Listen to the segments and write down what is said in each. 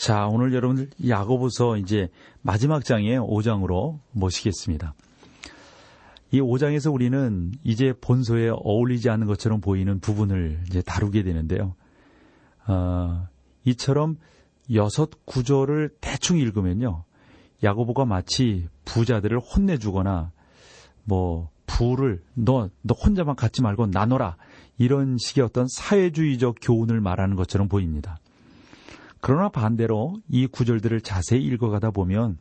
자, 오늘 여러분들 야고보서 이제 마지막 장의 5장으로 모시겠습니다. 이 5장에서 우리는 이제 본소에 어울리지 않는 것처럼 보이는 부분을 이제 다루게 되는데요. 어, 이처럼 여섯 구절을 대충 읽으면요. 야고보가 마치 부자들을 혼내주거나 뭐 부를 너, 너 혼자만 갖지 말고 나눠라 이런 식의 어떤 사회주의적 교훈을 말하는 것처럼 보입니다. 그러나 반대로 이 구절들을 자세히 읽어가다 보면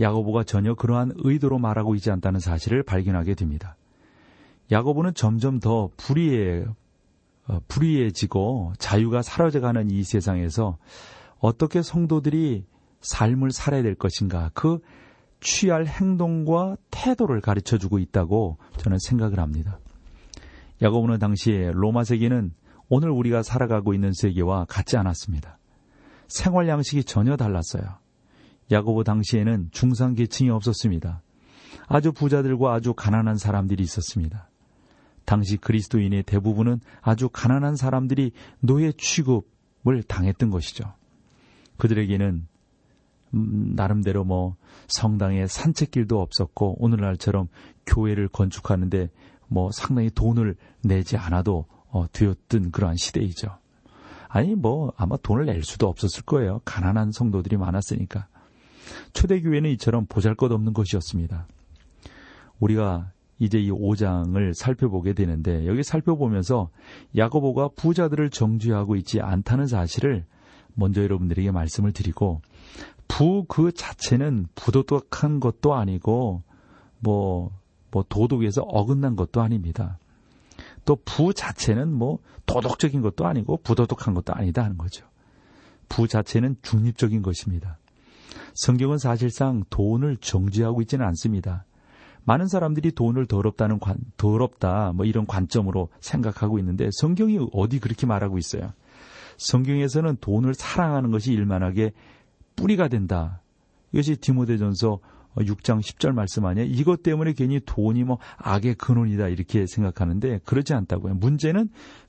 야고보가 전혀 그러한 의도로 말하고 있지 않다는 사실을 발견하게 됩니다. 야고보는 점점 더 불의해, 어, 불의해지고 자유가 사라져가는 이 세상에서 어떻게 성도들이 삶을 살아야 될 것인가 그 취할 행동과 태도를 가르쳐 주고 있다고 저는 생각을 합니다. 야고보는 당시에 로마 세계는 오늘 우리가 살아가고 있는 세계와 같지 않았습니다. 생활 양식이 전혀 달랐어요. 야고보 당시에는 중상 계층이 없었습니다. 아주 부자들과 아주 가난한 사람들이 있었습니다. 당시 그리스도인의 대부분은 아주 가난한 사람들이 노예 취급을 당했던 것이죠. 그들에게는 음, 나름대로 뭐 성당에 산책길도 없었고 오늘날처럼 교회를 건축하는데 뭐 상당히 돈을 내지 않아도 어, 되었던 그러한 시대이죠. 아니 뭐 아마 돈을 낼 수도 없었을 거예요. 가난한 성도들이 많았으니까. 초대교회는 이처럼 보잘것없는 것이었습니다. 우리가 이제 이 5장을 살펴보게 되는데 여기 살펴보면서 야고보가 부자들을 정죄하고 있지 않다는 사실을 먼저 여러분들에게 말씀을 드리고 부 그 자체는 부도덕한 것도 아니고 뭐, 뭐 도덕에서 어긋난 것도 아닙니다. 또 부 자체는 뭐 도덕적인 것도 아니고 부도덕한 것도 아니다 하는 거죠. 부 자체는 중립적인 것입니다. 성경은 사실상 돈을 정지하고 있지는 않습니다. 많은 사람들이 돈을 더럽다는 관, 더럽다 뭐 이런 관점으로 생각하고 있는데 성경이 어디 그렇게 말하고 있어요. 성경에서는 돈을 사랑하는 것이 일만하게 뿌리가 된다. 이것이 디모데전서 6장 10절 말씀 아니에요? 이것 때문에 괜히 돈이 뭐 악의 근원이다 이렇게 생각하는데 그렇지 않다고요. 문제는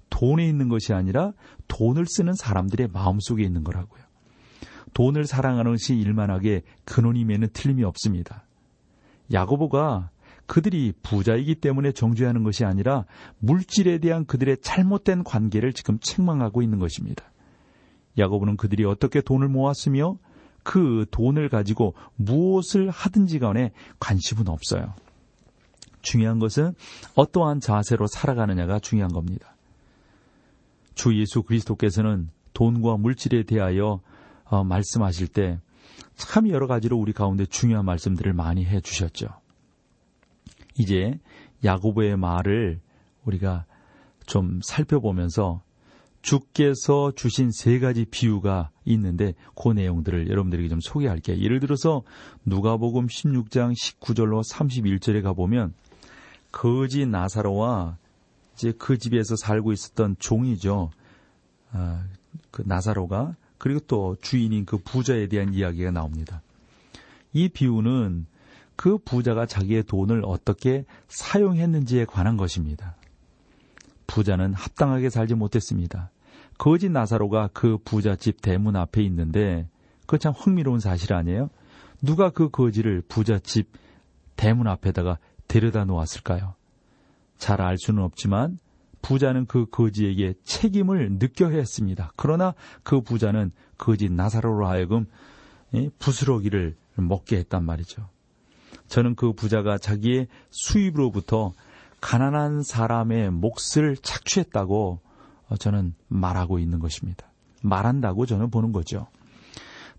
돈에 있는 것이 아니라 돈을 쓰는 사람들의 마음속에 있는 거라고요. 돈을 사랑하는 것이 일만하게 근원임에는 틀림이 없습니다. 야고보가 그들이 부자이기 때문에 정죄하는 것이 아니라 물질에 대한 그들의 잘못된 관계를 지금 책망하고 있는 것입니다. 야고보는 그들이 어떻게 돈을 모았으며 그 돈을 가지고 무엇을 하든지 간에 관심은 없어요. 중요한 것은 어떠한 자세로 살아가느냐가 중요한 겁니다. 주 예수 그리스도께서는 돈과 물질에 대하여 어, 말씀하실 때 참 여러 가지로 우리 가운데 중요한 말씀들을 많이 해 주셨죠. 이제 야고보의 말을 우리가 좀 살펴보면서 주께서 주신 세 가지 비유가 있는데 그 내용들을 여러분들에게 좀 소개할게요. 예를 들어서 누가복음 16장 19절로 31절에 가보면 거지 나사로와 이제 그 집에서 살고 있었던 종이죠. 아, 그 나사로가 그리고 또 주인인 그 부자에 대한 이야기가 나옵니다. 이 비유는 그 부자가 자기의 돈을 어떻게 사용했는지에 관한 것입니다. 부자는 합당하게 살지 못했습니다. 거짓 나사로가 그 부잣집 대문 앞에 있는데 그 참 흥미로운 사실 아니에요? 누가 그 거지를 부잣집 대문 앞에다가 데려다 놓았을까요? 잘 알 수는 없지만 부자는 그 거지에게 책임을 느껴야 했습니다. 그러나 그 부자는 거지 나사로로 하여금 부스러기를 먹게 했단 말이죠. 저는 그 부자가 자기의 수입으로부터 가난한 사람의 몫을 착취했다고 어, 저는 말하고 있는 것입니다. 말한다고 저는 보는 거죠.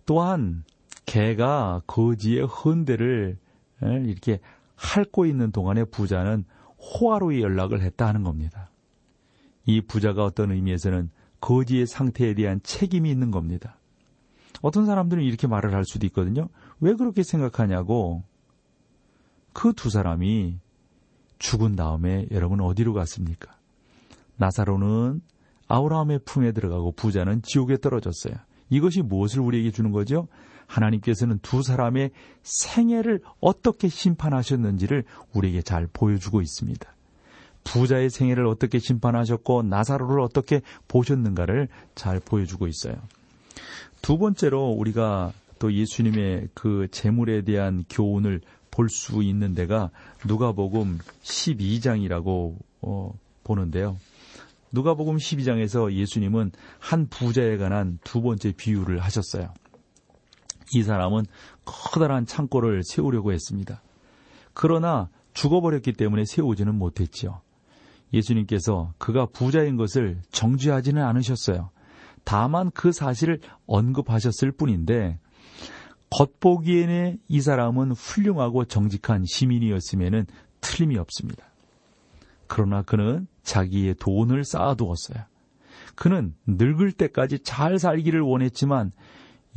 또한 개가 거지의 헌대를 이렇게 핥고 있는 동안에 부자는 호화로이 연락을 했다 하는 겁니다. 이 부자가 어떤 의미에서는 거지의 상태에 대한 책임이 있는 겁니다. 어떤 사람들은 이렇게 말을 할 수도 있거든요. 왜 그렇게 생각하냐고. 그 두 사람이 죽은 다음에 여러분 어디로 갔습니까? 나사로는 아브라함의 품에 들어가고 부자는 지옥에 떨어졌어요. 이것이 무엇을 우리에게 주는 거죠? 하나님께서는 두 사람의 생애를 어떻게 심판하셨는지를 우리에게 잘 보여주고 있습니다. 부자의 생애를 어떻게 심판하셨고 나사로를 어떻게 보셨는가를 잘 보여주고 있어요. 두 번째로 우리가 또 예수님의 그 재물에 대한 교훈을 볼 수 있는 데가 누가복음 12장이라고 어, 보는데요. 누가복음 12장에서 예수님은 한 부자에 관한 두 번째 비유를 하셨어요. 이 사람은 커다란 창고를 세우려고 했습니다. 그러나 죽어버렸기 때문에 세우지는 못했지요. 예수님께서 그가 부자인 것을 정죄하지는 않으셨어요. 다만 그 사실을 언급하셨을 뿐인데 겉보기에는 이 사람은 훌륭하고 정직한 시민이었음에는 틀림이 없습니다. 그러나 그는 자기의 돈을 쌓아두었어요. 그는 늙을 때까지 잘 살기를 원했지만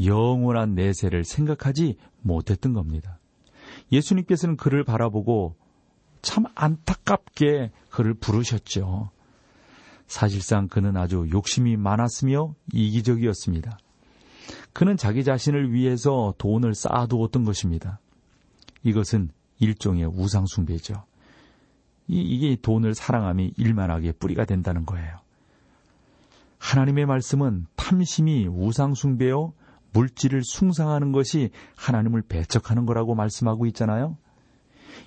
영원한 내세를 생각하지 못했던 겁니다. 예수님께서는 그를 바라보고 참 안타깝게 그를 부르셨죠. 사실상 그는 아주 욕심이 많았으며 이기적이었습니다. 그는 자기 자신을 위해서 돈을 쌓아두었던 것입니다. 이것은 일종의 우상숭배죠. 이게 돈을 사랑함이 일만하게 뿌리가 된다는 거예요. 하나님의 말씀은 탐심이 우상숭배요, 물질을 숭상하는 것이 하나님을 배척하는 거라고 말씀하고 있잖아요.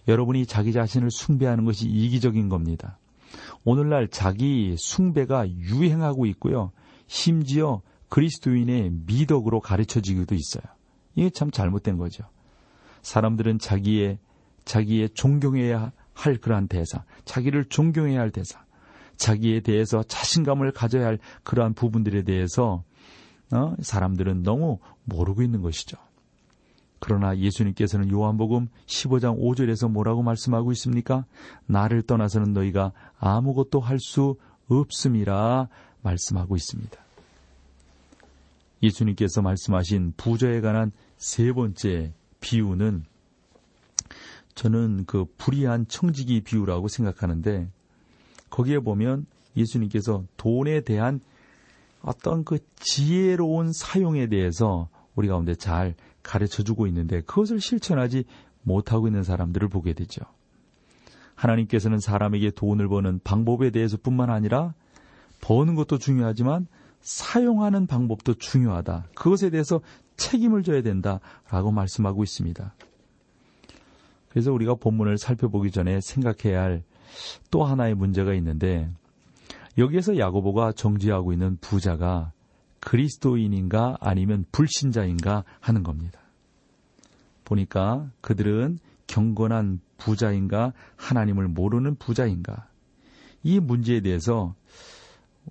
여러분이 자기 자신을 숭배하는 것이 이기적인 겁니다. 오늘날 자기 숭배가 유행하고 있고요. 심지어 그리스도인의 미덕으로 가르쳐지기도 있어요. 이게 참 잘못된 거죠. 사람들은 자기의 자기의 존경해야 할 그러한 대사, 자기를 존경해야 할 대사, 자기에 대해서 자신감을 가져야 할 그러한 부분들에 대해서 어? 사람들은 너무 모르고 있는 것이죠. 그러나 예수님께서는 요한복음 15장 5절에서 뭐라고 말씀하고 있습니까? 나를 떠나서는 너희가 아무것도 할 수 없음이라 말씀하고 있습니다. 예수님께서 말씀하신 부자에 관한 세 번째 비유는 저는 그 불의한 청지기 비유라고 생각하는데 거기에 보면 예수님께서 돈에 대한 어떤 그 지혜로운 사용에 대해서 우리 가운데 잘 가르쳐 주고 있는데 그것을 실천하지 못하고 있는 사람들을 보게 되죠. 하나님께서는 사람에게 돈을 버는 방법에 대해서 뿐만 아니라 버는 것도 중요하지만 사용하는 방법도 중요하다. 그것에 대해서 책임을 져야 된다라고 말씀하고 있습니다. 그래서 우리가 본문을 살펴보기 전에 생각해야 할 또 하나의 문제가 있는데 여기에서 야고보가 정지하고 있는 부자가 그리스도인인가 아니면 불신자인가 하는 겁니다. 보니까 그들은 경건한 부자인가 하나님을 모르는 부자인가 이 문제에 대해서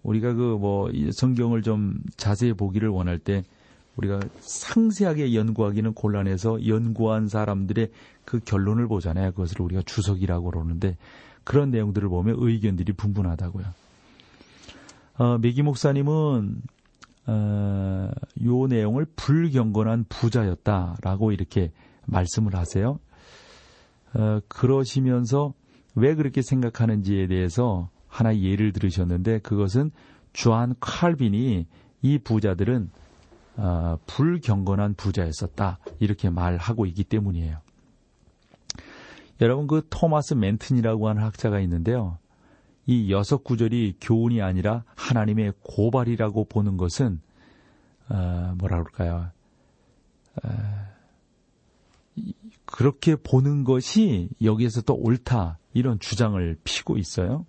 우리가 그 뭐 성경을 좀 자세히 보기를 원할 때 우리가 상세하게 연구하기는 곤란해서 연구한 사람들의 그 결론을 보잖아요. 그것을 우리가 주석이라고 그러는데 그런 내용들을 보면 의견들이 분분하다고요. 어, 메기 목사님은 어, 요 내용을 불경건한 부자였다라고 이렇게 말씀을 하세요. 어, 그러시면서 왜 그렇게 생각하는지에 대해서 하나 예를 들으셨는데 그것은 주한 칼빈이 이 부자들은 어, 불경건한 부자였었다 이렇게 말하고 있기 때문이에요. 여러분 그 토마스 멘튼이라고 하는 학자가 있는데요. 이 여섯 구절이 교훈이 아니라 하나님의 고발이라고 보는 것은 어, 뭐라 그럴까요? 어, 그렇게 보는 것이 여기에서 또 옳다 이런 주장을 피고 있어요.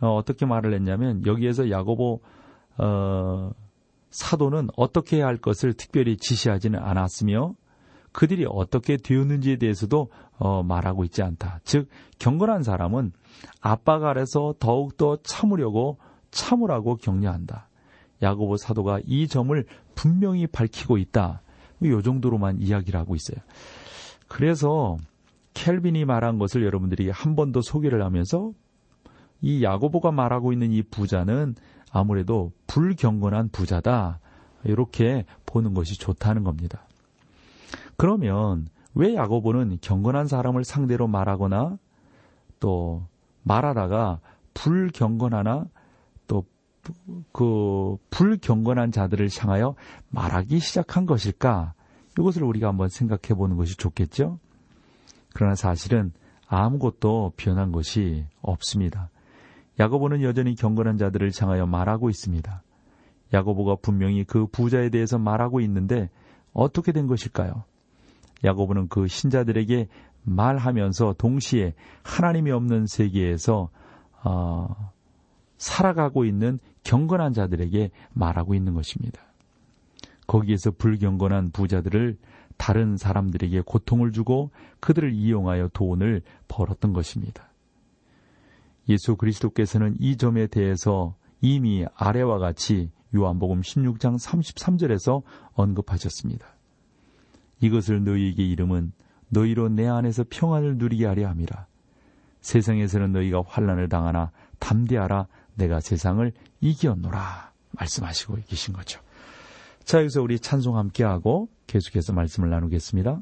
어, 떻게 말을 했냐면 여기에서 야고보 어, 사도는 어떻게 해야 할 것을 특별히 지시하지는 않았으며 그들이 어떻게 되었는지에 대해서도 어, 말하고 있지 않다. 즉 경건한 사람은 아빠가 아래서 더욱더 참으려고 참으라고 격려한다. 야고보 사도가 이 점을 분명히 밝히고 있다. 요 정도로만 이야기를 하고 있어요. 그래서 켈빈이 말한 것을 여러분들이 한 번 더 소개를 하면서 이 야고보가 말하고 있는 이 부자는 아무래도 불경건한 부자다. 이렇게 보는 것이 좋다는 겁니다. 그러면 왜 야고보는 경건한 사람을 상대로 말하거나 또 말하다가 불경건하나 또 그 불경건한 자들을 향하여 말하기 시작한 것일까? 이것을 우리가 한번 생각해 보는 것이 좋겠죠? 그러나 사실은 아무것도 변한 것이 없습니다. 야고보는 여전히 경건한 자들을 향하여 말하고 있습니다. 야고보가 분명히 그 부자에 대해서 말하고 있는데 어떻게 된 것일까요? 야고보는 그 신자들에게 말하면서 동시에 하나님이 없는 세계에서 어, 살아가고 있는 경건한 자들에게 말하고 있는 것입니다. 거기에서 불경건한 부자들을 다른 사람들에게 고통을 주고 그들을 이용하여 돈을 벌었던 것입니다. 예수 그리스도께서는 이 점에 대해서 이미 아래와 같이 요한복음 16장 33절에서 언급하셨습니다. 이것을 너희에게 이름은 너희로 내 안에서 평안을 누리게 하려 함이라. 세상에서는 너희가 환란을 당하나 담대하라 내가 세상을 이기었노라 말씀하시고 계신 거죠. 자 여기서 우리 찬송 함께하고 계속해서 말씀을 나누겠습니다.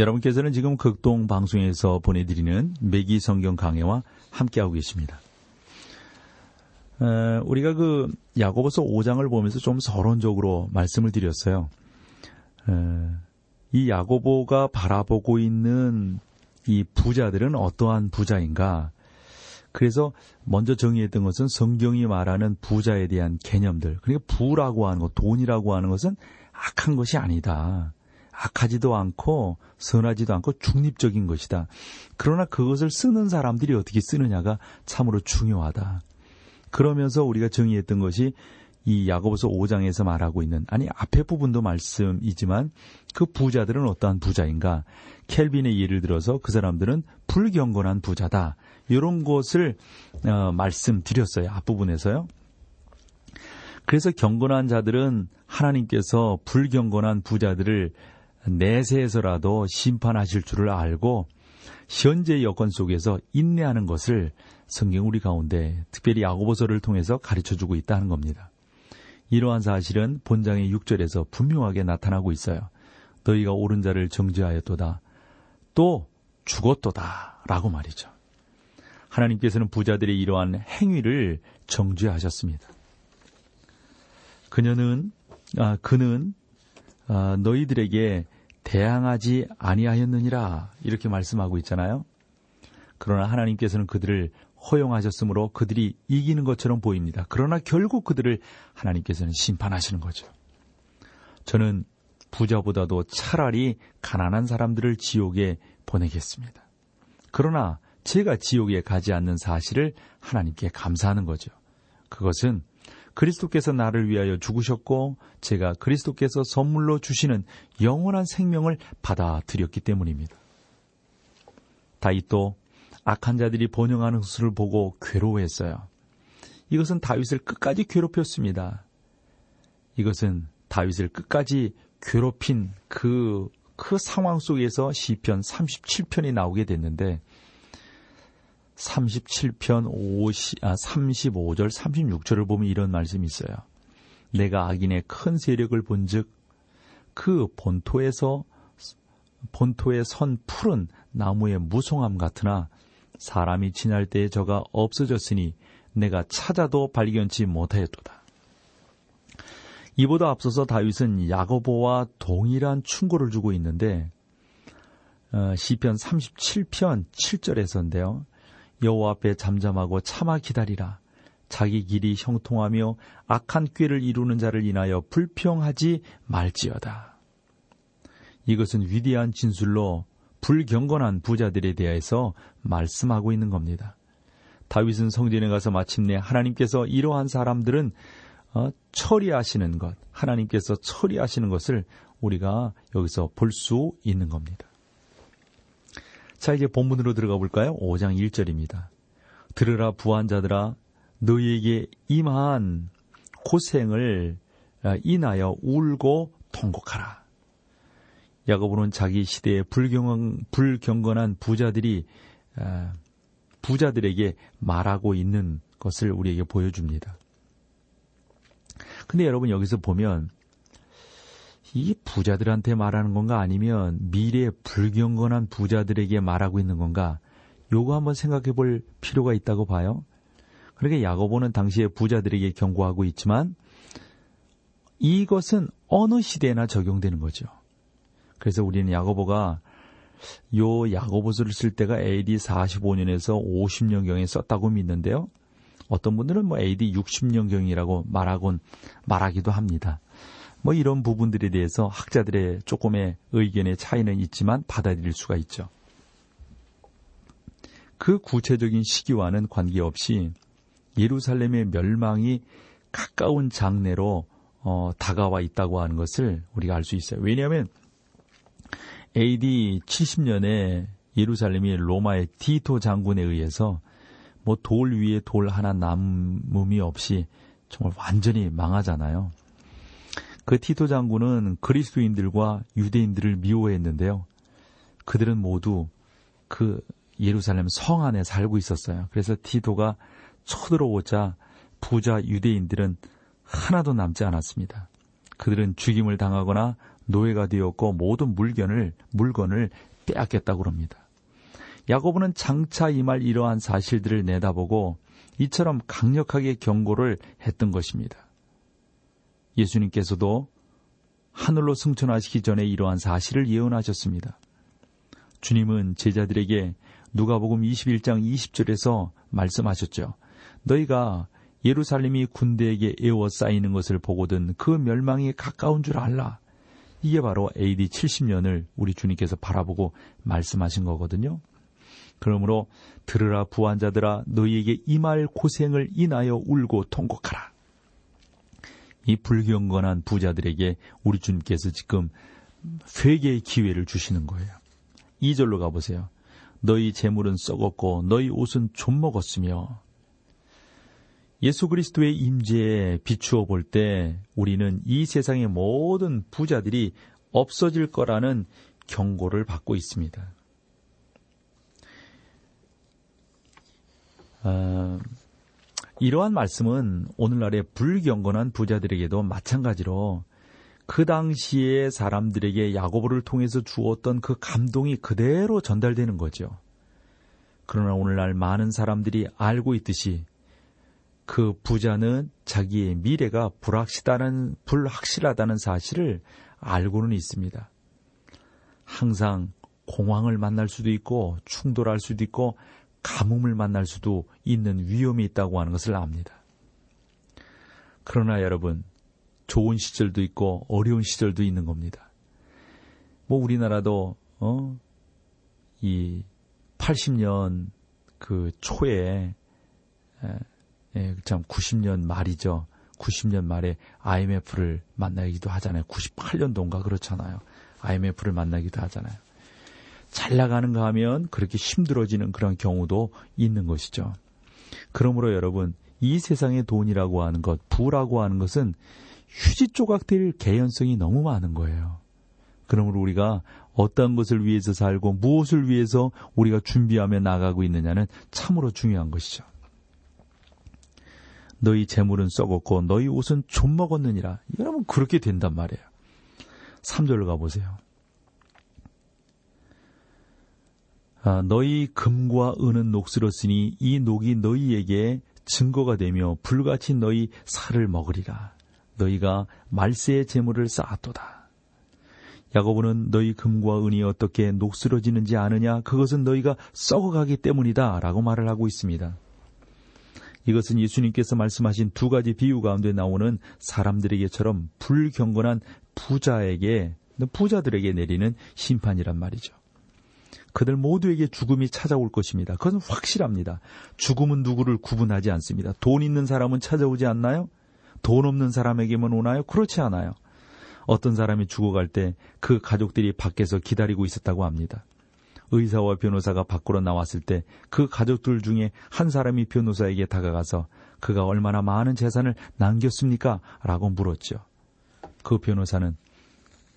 여러분께서는 지금 극동 방송에서 보내드리는 매기 성경 강해와 함께하고 계십니다. 어, 우리가 그 야고보서 5장을 보면서 좀 서론적으로 말씀을 드렸어요. 어, 이 야고보가 바라보고 있는 이 부자들은 어떠한 부자인가? 그래서 먼저 정의했던 것은 성경이 말하는 부자에 대한 개념들. 그러니까 부라고 하는 것, 돈이라고 하는 것은 악한 것이 아니다. 악하지도 않고 선하지도 않고 중립적인 것이다. 그러나 그것을 쓰는 사람들이 어떻게 쓰느냐가 참으로 중요하다. 그러면서 우리가 정의했던 것이 이 야고보서 5장에서 말하고 있는 아니 앞에 부분도 말씀이지만 그 부자들은 어떠한 부자인가? 켈빈의 예를 들어서 그 사람들은 불경건한 부자다. 이런 것을 어, 말씀드렸어요. 앞부분에서요. 그래서 경건한 자들은 하나님께서 불경건한 부자들을 내세에서라도 심판하실 줄을 알고 현재 여건 속에서 인내하는 것을 성경 우리 가운데 특별히 야고보서를 통해서 가르쳐 주고 있다는 겁니다. 이러한 사실은 본장의 6절에서 분명하게 나타나고 있어요. 너희가 옳은 자를 정죄하였도다. 또 죽었도다. 라고 말이죠. 하나님께서는 부자들의 이러한 행위를 정죄하셨습니다. 그녀는, 아, 그는 아, 너희들에게 대항하지 아니하였느니라 이렇게 말씀하고 있잖아요. 그러나 하나님께서는 그들을 허용하셨으므로 그들이 이기는 것처럼 보입니다. 그러나 결국 그들을 하나님께서는 심판하시는 거죠. 저는 부자보다도 차라리 가난한 사람들을 지옥에 보내겠습니다. 그러나 제가 지옥에 가지 않는 사실을 하나님께 감사하는 거죠. 그것은 그리스도께서 나를 위하여 죽으셨고 제가 그리스도께서 선물로 주시는 영원한 생명을 받아들였기 때문입니다. 다윗도 악한 자들이 번영하는 것을 보고 괴로워했어요. 이것은 다윗을 끝까지 괴롭혔습니다. 이것은 다윗을 끝까지 괴롭힌 그, 그 상황 속에서 시편 37편이 나오게 됐는데 37편 50, 아, 35절, 36절을 보면 이런 말씀이 있어요. 내가 악인의 큰 세력을 본즉 그 본토에서 본토에 선 푸른 나무의 무송함 같으나 사람이 지날 때에 저가 없어졌으니 내가 찾아도 발견치 못하였도다. 이보다 앞서서 다윗은 야고보와 동일한 충고를 주고 있는데 어, 시편 37편 7절에서인데요. 여호와 앞에 잠잠하고 참아 기다리라. 자기 길이 형통하며 악한 꾀를 이루는 자를 인하여 불평하지 말지어다. 이것은 위대한 진술로 불경건한 부자들에 대해서 말씀하고 있는 겁니다. 다윗은 성전에 가서 마침내 하나님께서 이러한 사람들은 어, 처리하시는 것, 하나님께서 처리하시는 것을 우리가 여기서 볼 수 있는 겁니다. 자, 이제 본문으로 들어가 볼까요? 5장 1절입니다. 들으라 부한 자들아 너희에게 임한 고생을 아, 인하여 울고 통곡하라. 야고보는 자기 시대의 불경, 불경건한 부자들이 아, 부자들에게 말하고 있는 것을 우리에게 보여줍니다. 근데 여러분 여기서 보면 이 부자들한테 말하는 건가 아니면 미래 불경건한 부자들에게 말하고 있는 건가 요거 한번 생각해 볼 필요가 있다고 봐요. 그러니까 야고보는 당시에 부자들에게 경고하고 있지만 이것은 어느 시대나 적용되는 거죠. 그래서 우리는 야고보가 요 야고보서를 쓸 때가 AD 45년에서 50년경에 썼다고 믿는데요. 어떤 분들은 뭐 AD 60년경이라고 말하곤 말하기도 합니다. 뭐 이런 부분들에 대해서 학자들의 조금의 의견의 차이는 있지만 받아들일 수가 있죠. 그 구체적인 시기와는 관계없이 예루살렘의 멸망이 가까운 장래로 어, 다가와 있다고 하는 것을 우리가 알 수 있어요. 왜냐하면 AD 70년에 예루살렘이 로마의 디토 장군에 의해서 뭐 돌 위에 돌 하나 남음이 없이 정말 완전히 망하잖아요. 그 티토 장군은 그리스도인들과 유대인들을 미워했는데요. 그들은 모두 그 예루살렘 성 안에 살고 있었어요. 그래서 티토가 쳐들어오자 부자 유대인들은 하나도 남지 않았습니다. 그들은 죽임을 당하거나 노예가 되었고 모든 물건을 물건을 빼앗겼다고 합니다. 야고보는 장차 임할 이러한 사실들을 내다보고 이처럼 강력하게 경고를 했던 것입니다. 예수님께서도 하늘로 승천하시기 전에 이러한 사실을 예언하셨습니다. 주님은 제자들에게 누가복음 21장 20절에서 말씀하셨죠. 너희가 예루살렘이 군대에게 에워싸이는 것을 보거든 그 멸망이 가까운 줄 알라. 이게 바로 AD 70년을 우리 주님께서 바라보고 말씀하신 거거든요. 그러므로 들으라 부한자들아 너희에게 이 말 고생을 인하여 울고 통곡하라. 이 불경건한 부자들에게 우리 주님께서 지금 회개의 기회를 주시는 거예요. 2절로 가보세요. 너희 재물은 썩었고 너희 옷은 좀 먹었으며 예수 그리스도의 임재에 비추어 볼 때 우리는 이 세상의 모든 부자들이 없어질 거라는 경고를 받고 있습니다. 어, 이러한 말씀은 오늘날의 불경건한 부자들에게도 마찬가지로 그 당시에 사람들에게 야고보를 통해서 주었던 그 감동이 그대로 전달되는 거죠. 그러나 오늘날 많은 사람들이 알고 있듯이 그 부자는 자기의 미래가 불확실하다는, 불확실하다는 사실을 알고는 있습니다. 항상 공황을 만날 수도 있고 충돌할 수도 있고 가뭄을 만날 수도 있는 위험이 있다고 하는 것을 압니다. 그러나 여러분, 좋은 시절도 있고 어려운 시절도 있는 겁니다. 뭐 우리나라도 어, 이 80년 그 초에 예, 참 90년 말이죠. 90년 말에 IMF를 만나기도 하잖아요. 98년도인가 그렇잖아요. IMF를 만나기도 하잖아요. 잘 나가는가 하면 그렇게 힘들어지는 그런 경우도 있는 것이죠. 그러므로 여러분, 이 세상의 돈이라고 하는 것, 부라고 하는 것은 휴지 조각 될 개연성이 너무 많은 거예요. 그러므로 우리가 어떤 것을 위해서 살고 무엇을 위해서 우리가 준비하며 나가고 있느냐는 참으로 중요한 것이죠. 너희 재물은 썩었고 너희 옷은 좀 먹었느니라. 여러분 그렇게 된단 말이에요. 3절로 가보세요. 아, 너희 금과 은은 녹슬었으니 이 녹이 너희에게 증거가 되며 불같이 너희 살을 먹으리라. 너희가 말세의 재물을 쌓았도다. 야고보는 너희 금과 은이 어떻게 녹슬어지는지 아느냐? 그것은 너희가 썩어가기 때문이다. 라고 말을 하고 있습니다. 이것은 예수님께서 말씀하신 두 가지 비유 가운데 나오는 사람들에게처럼 불경건한 부자에게, 부자들에게 내리는 심판이란 말이죠. 그들 모두에게 죽음이 찾아올 것입니다. 그것은 확실합니다. 죽음은 누구를 구분하지 않습니다. 돈 있는 사람은 찾아오지 않나요? 돈 없는 사람에게만 오나요? 그렇지 않아요. 어떤 사람이 죽어갈 때 그 가족들이 밖에서 기다리고 있었다고 합니다. 의사와 변호사가 밖으로 나왔을 때 그 가족들 중에 한 사람이 변호사에게 다가가서 그가 얼마나 많은 재산을 남겼습니까? 라고 물었죠. 그 변호사는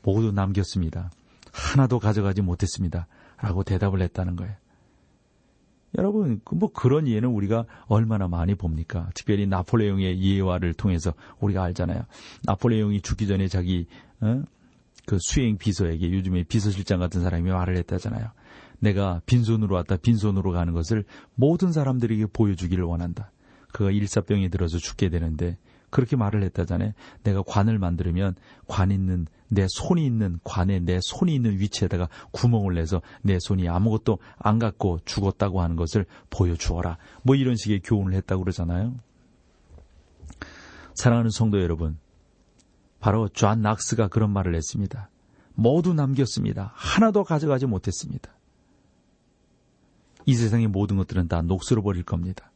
모두 남겼습니다. 하나도 가져가지 못했습니다. 라고 대답을 했다는 거예요. 여러분, 그뭐 그런 예는 우리가 얼마나 많이 봅니까? 특별히 나폴레옹의 예화를 통해서 우리가 알잖아요. 나폴레옹이 죽기 전에 자기 어? 그 수행 비서에게 요즘에 비서실장 같은 사람이 말을 했다잖아요. 내가 빈손으로 왔다 빈손으로 가는 것을 모든 사람들에게 보여주기를 원한다. 그가 일사병이 들어서 죽게 되는데 그렇게 말을 했다잖아요. 내가 관을 만들면 관 있는 내 손이 있는 관에 내 손이 있는 위치에다가 구멍을 내서 내 손이 아무것도 안 갖고 죽었다고 하는 것을 보여주어라. 뭐 이런 식의 교훈을 했다고 그러잖아요. 사랑하는 성도 여러분, 바로 존 낙스가 그런 말을 했습니다. 모두 남겼습니다. 하나도 가져가지 못했습니다. 이 세상의 모든 것들은 다 녹슬어 버릴 겁니다.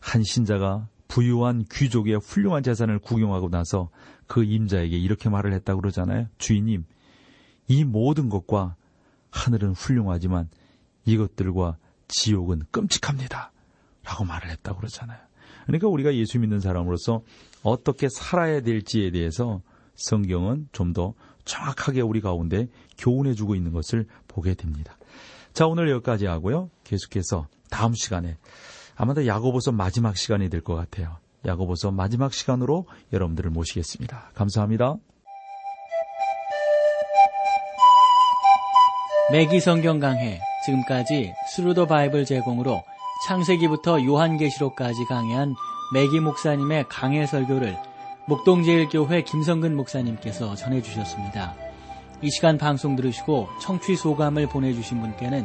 한 신자가 부유한 귀족의 훌륭한 재산을 구경하고 나서 그 임자에게 이렇게 말을 했다고 그러잖아요. 주인님, 이 모든 것과 하늘은 훌륭하지만 이것들과 지옥은 끔찍합니다. 라고 말을 했다고 그러잖아요. 그러니까 우리가 예수 믿는 사람으로서 어떻게 살아야 될지에 대해서 성경은 좀 더 정확하게 우리 가운데 교훈해 주고 있는 것을 보게 됩니다. 자, 오늘 여기까지 하고요. 계속해서 다음 시간에 아마도 야고보서 마지막 시간이 될 것 같아요. 야고보서 마지막 시간으로 여러분들을 모시겠습니다. 감사합니다. 매기 성경 강해 지금까지 Thru the Bible 제공으로 창세기부터 요한계시록까지 강해한 매기 목사님의 강해 설교를 목동제일교회 김성근 목사님께서 전해주셨습니다. 이 시간 방송 들으시고 청취 소감을 보내주신 분께는